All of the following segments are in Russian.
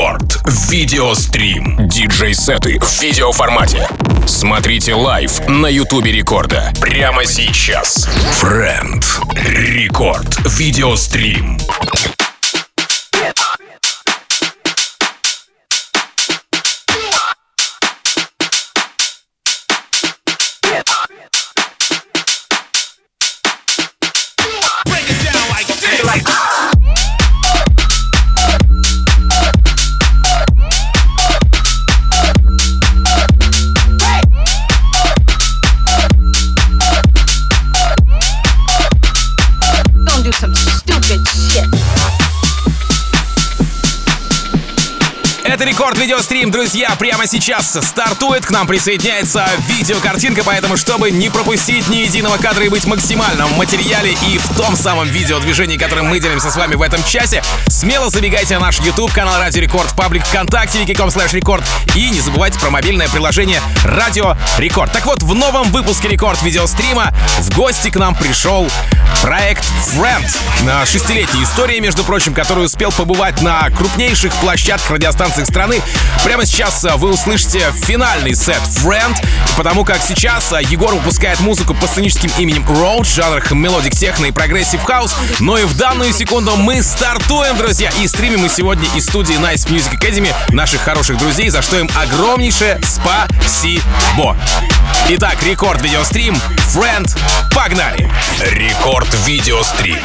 Рекорд. Видеострим. Диджей-сеты в видеоформате. Смотрите live на Ютубе Рекорда. Прямо сейчас. Friend. Рекорд. Видеострим. Это рекорд видеострим, друзья. Прямо сейчас стартует. К нам присоединяется видеокартинка, поэтому, чтобы не пропустить ни единого кадра и быть максимально в материале и в том самом видеодвижении, которым мы делимся с вами в этом часе, смело забегайте на наш YouTube канал Радио Рекорд, паблик ВКонтакте, vk.com slash record и не забывайте про мобильное приложение Радио Рекорд. Так вот, в новом выпуске Рекорд видеострима в гости к нам пришел проект Friend. Шестилетняя история, между прочим, который успел побывать на крупнейших площадках радиостанциях страны. Прямо сейчас а, вы услышите финальный сет Friend, потому как сейчас а, Егор выпускает музыку по сценическим именем Road, в жанрах melodic techno и progressive house. Но и в данную секунду мы стартуем, друзья, и стримим мы сегодня из студии Nice Music Academy наших хороших друзей, за что им огромнейшее спасибо. Итак, рекорд видеострим Friend, погнали! Рекорд видеострим.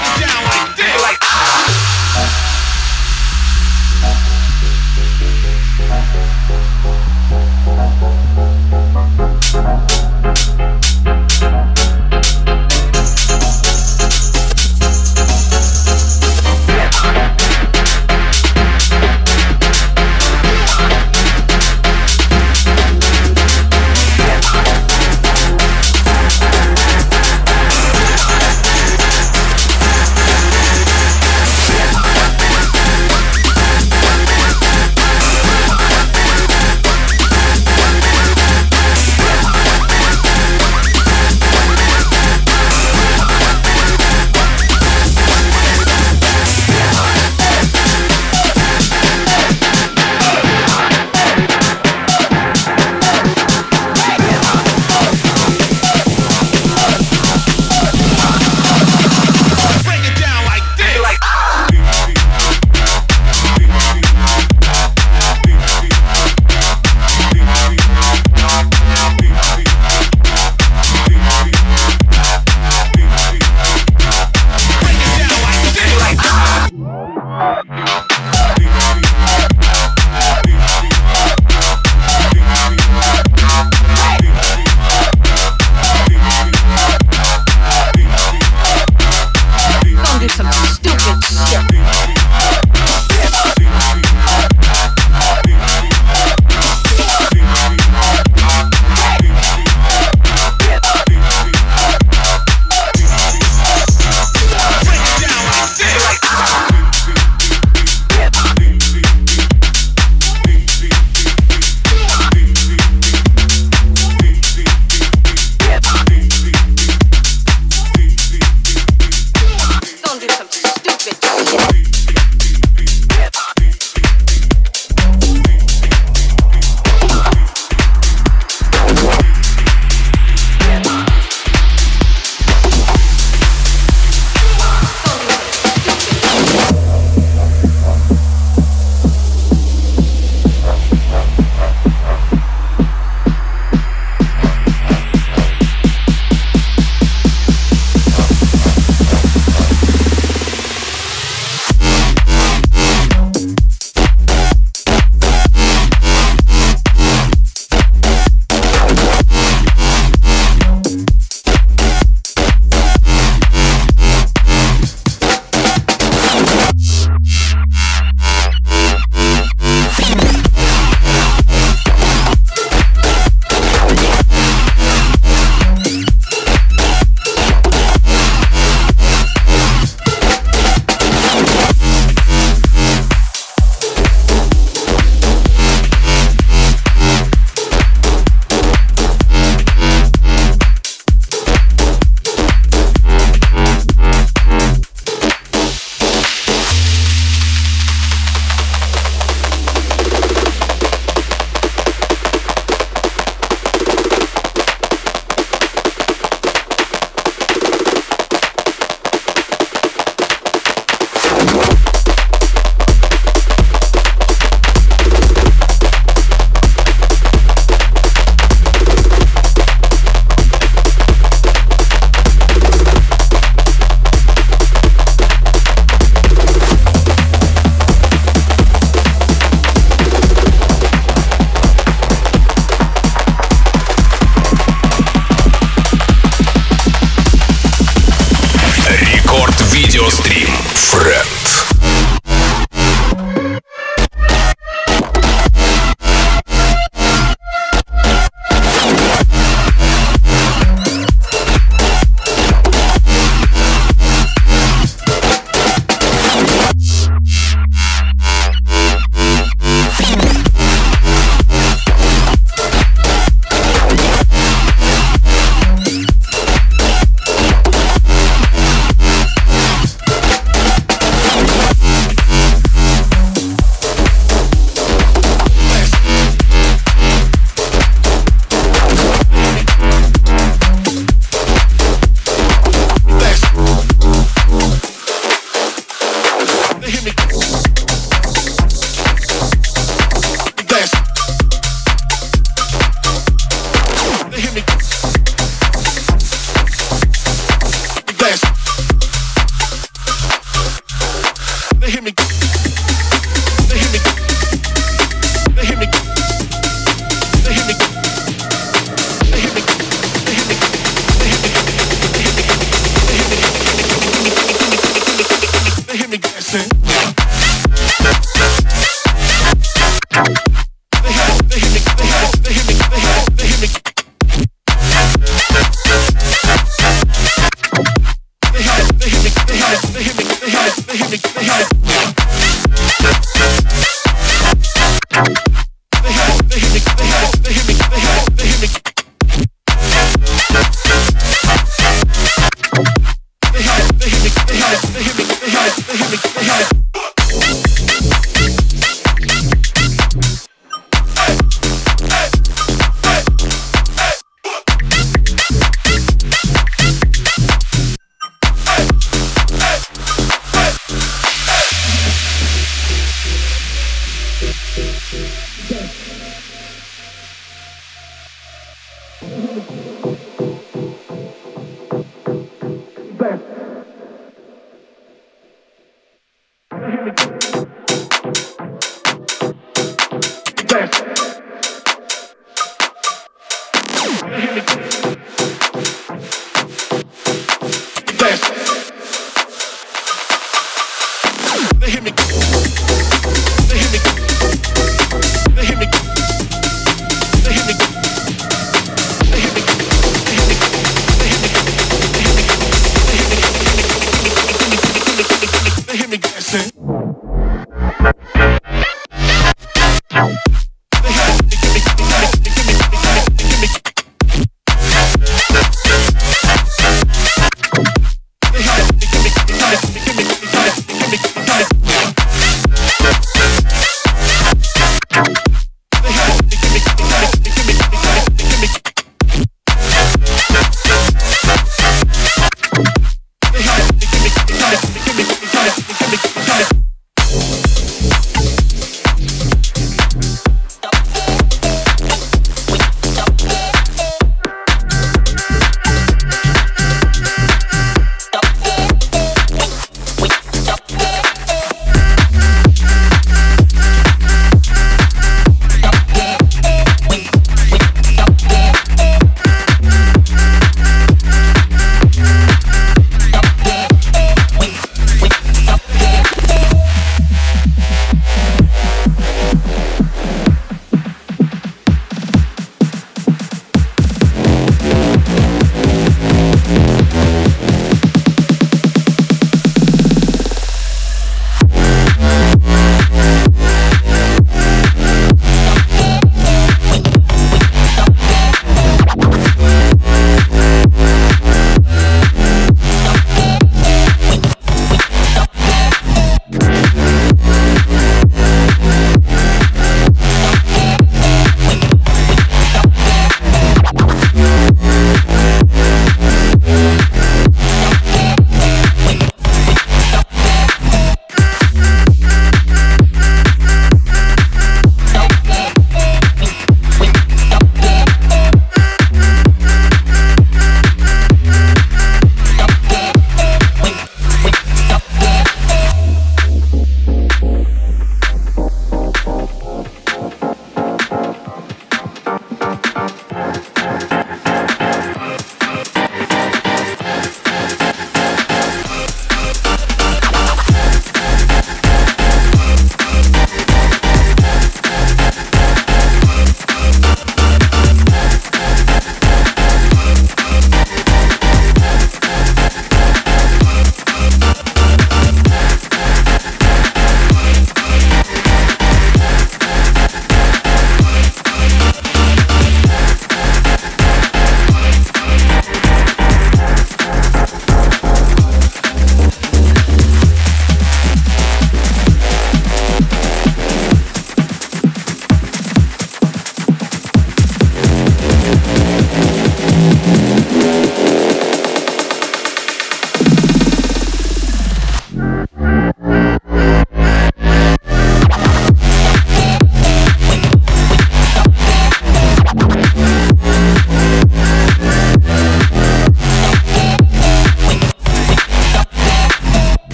Ow.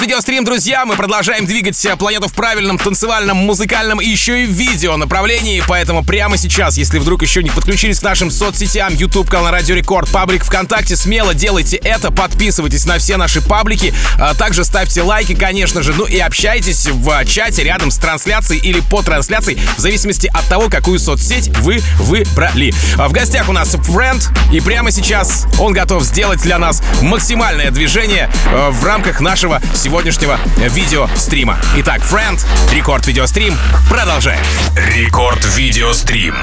Видеострим, друзья. Мы продолжаем двигать планету в правильном танцевальном, музыкальном и еще и видео направлении. Поэтому прямо сейчас, если вдруг еще не подключились к нашим соцсетям, YouTube канал Радио Рекорд, паблик ВКонтакте, смело делайте это, подписывайтесь на все наши паблики, а также ставьте лайки, конечно же, ну и общайтесь в чате рядом с трансляцией или по трансляции, в зависимости от того, какую соцсеть вы выбрали. А в гостях у нас Френд, и прямо сейчас он готов сделать для нас максимальное движение э, в рамках нашего сегодняшнего видеострима. Итак, Friend, рекорд видеострим, продолжаем. Рекорд видеострим.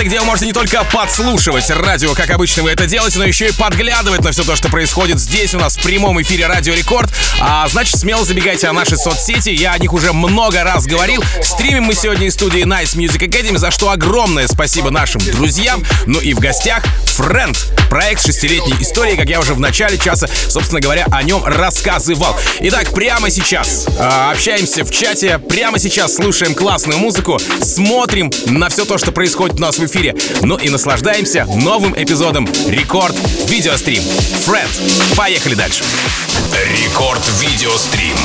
Место, где вы можете не только подслушивать радио, как обычно вы это делаете, но еще и подглядывать на все то, что происходит здесь у нас в прямом эфире Радио Рекорд. А значит, смело забегайте на наши соцсети, я о них уже много раз говорил. Стримим мы сегодня из студии Nice Music Academy, за что огромное спасибо нашим друзьям. Ну и в гостях Friend, проект шестилетней истории, как я уже в начале часа, собственно говоря, о нем рассказывал. Итак, прямо сейчас э, общаемся в чате, прямо сейчас слушаем классную музыку, смотрим на все то, что происходит у нас в эфире, ну и наслаждаемся новым эпизодом Рекорд Видеострим. Фред, поехали дальше. Рекорд Видеострим.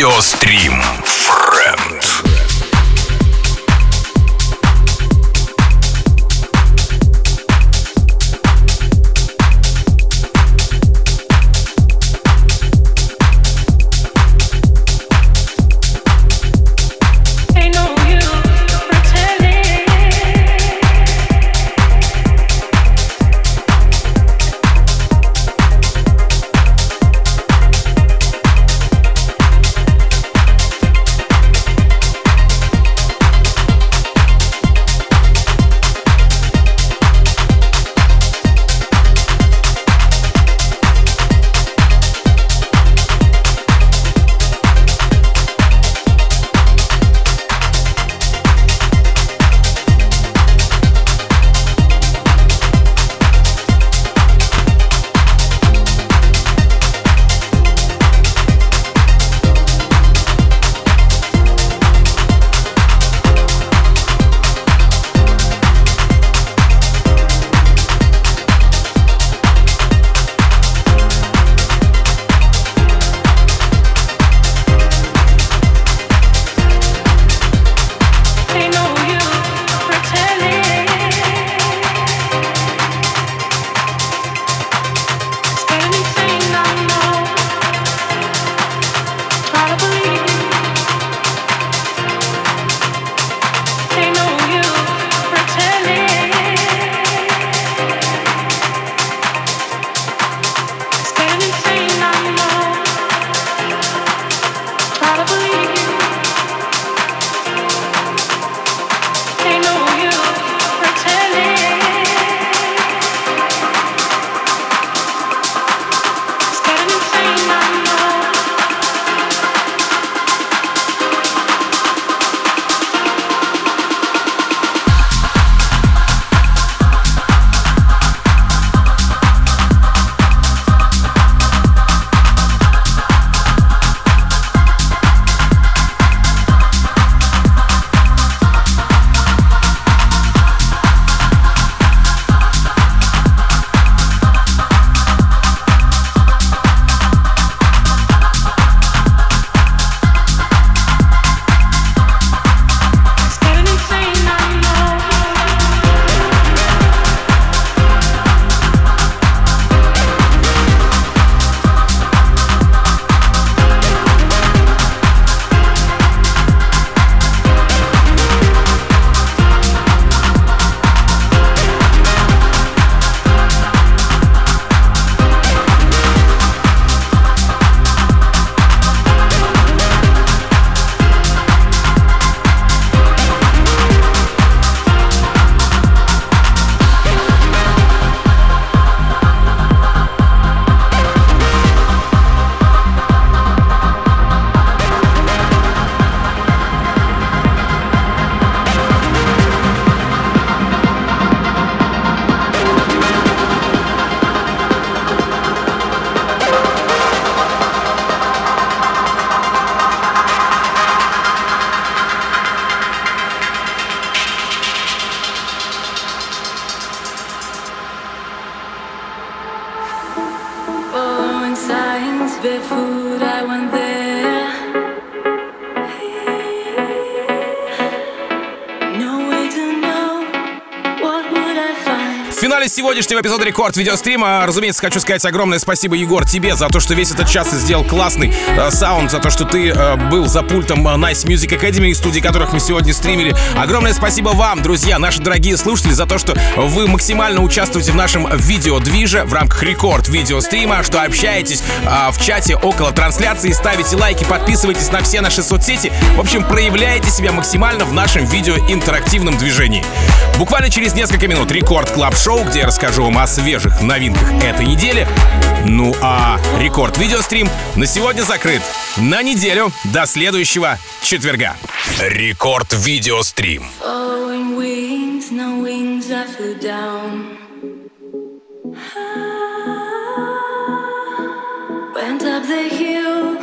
Видеострим. Сегодняшнего эпизода Рекорд видеострима. Разумеется, хочу сказать огромное спасибо, Егор, тебе за то, что весь этот час сделал классный э, саунд, за то, что ты э, был за пультом э, Nice Music Academy, студии которых мы сегодня стримили. Огромное спасибо вам, друзья, наши дорогие слушатели, за то, что вы максимально участвуете в нашем видеодвиже в рамках Рекорд видеострима, что общаетесь э, в чате около трансляции, ставите лайки, подписывайтесь на все наши соцсети. В общем, проявляйте себя максимально в нашем видеоинтерактивном движении. Буквально через несколько минут Record Club Show, где расскажу вам о свежих новинках этой недели. Ну а рекорд видеострим на сегодня закрыт. На неделю до следующего четверга. Рекорд видеострим. Went up the hill